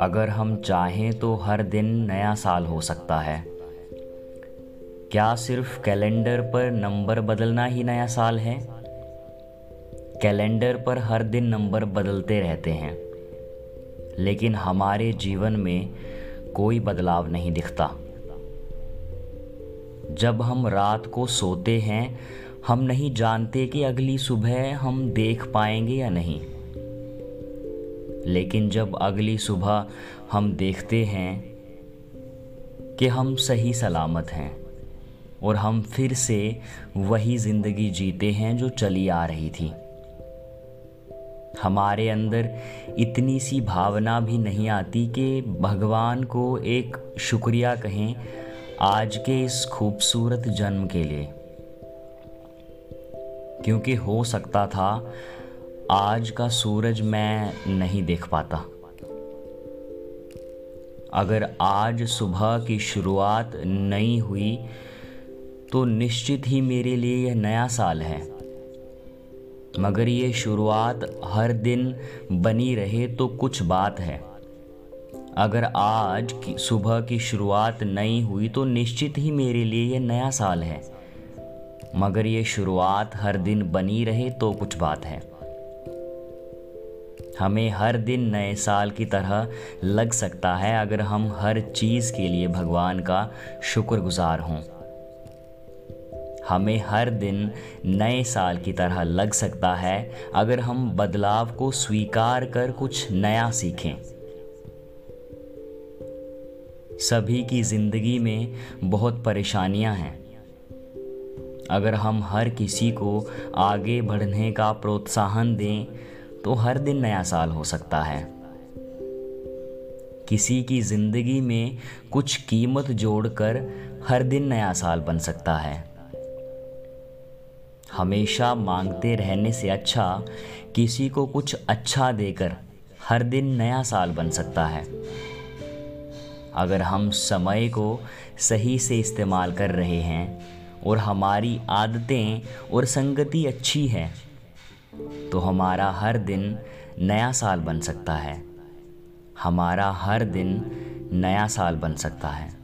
अगर हम चाहें तो हर दिन नया साल हो सकता है। क्या सिर्फ़ कैलेंडर पर नंबर बदलना ही नया साल है? कैलेंडर पर हर दिन नंबर बदलते रहते हैं, लेकिन हमारे जीवन में कोई बदलाव नहीं दिखता। जब हम रात को सोते हैं हम नहीं जानते कि अगली सुबह हम देख पाएँगे या नहीं। लेकिन जब अगली सुबह हम देखते हैं कि हम सही सलामत हैं और हम फिर से वही ज़िंदगी जीते हैं जो चली आ रही थी, हमारे अंदर इतनी सी भावना भी नहीं आती कि भगवान को एक शुक्रिया कहें आज के इस खूबसूरत जन्म के लिए। क्योंकि हो सकता था आज का सूरज मैं नहीं देख पाता। अगर आज सुबह की शुरुआत नहीं हुई तो निश्चित ही मेरे लिए यह नया साल है। मगर ये शुरुआत हर दिन बनी रहे तो कुछ बात है। अगर आज की सुबह की शुरुआत नहीं हुई तो निश्चित ही मेरे लिए यह नया साल है। मगर ये शुरुआत हर दिन बनी रहे तो कुछ बात है। हमें हर दिन नए साल की तरह लग सकता है अगर हम हर चीज़ के लिए भगवान का शुक्रगुजार हों। हमें हर दिन नए साल की तरह लग सकता है अगर हम बदलाव को स्वीकार कर कुछ नया सीखें। सभी की ज़िंदगी में बहुत परेशानियाँ हैं। अगर हम हर किसी को आगे बढ़ने का प्रोत्साहन दें तो हर दिन नया साल हो सकता है। किसी की ज़िंदगी में कुछ कीमत जोड़कर हर दिन नया साल बन सकता है। हमेशा मांगते रहने से अच्छा किसी को कुछ अच्छा देकर हर दिन नया साल बन सकता है। अगर हम समय को सही से इस्तेमाल कर रहे हैं और हमारी आदतें और संगति अच्छी है तो हमारा हर दिन नया साल बन सकता है। हमारा हर दिन नया साल बन सकता है।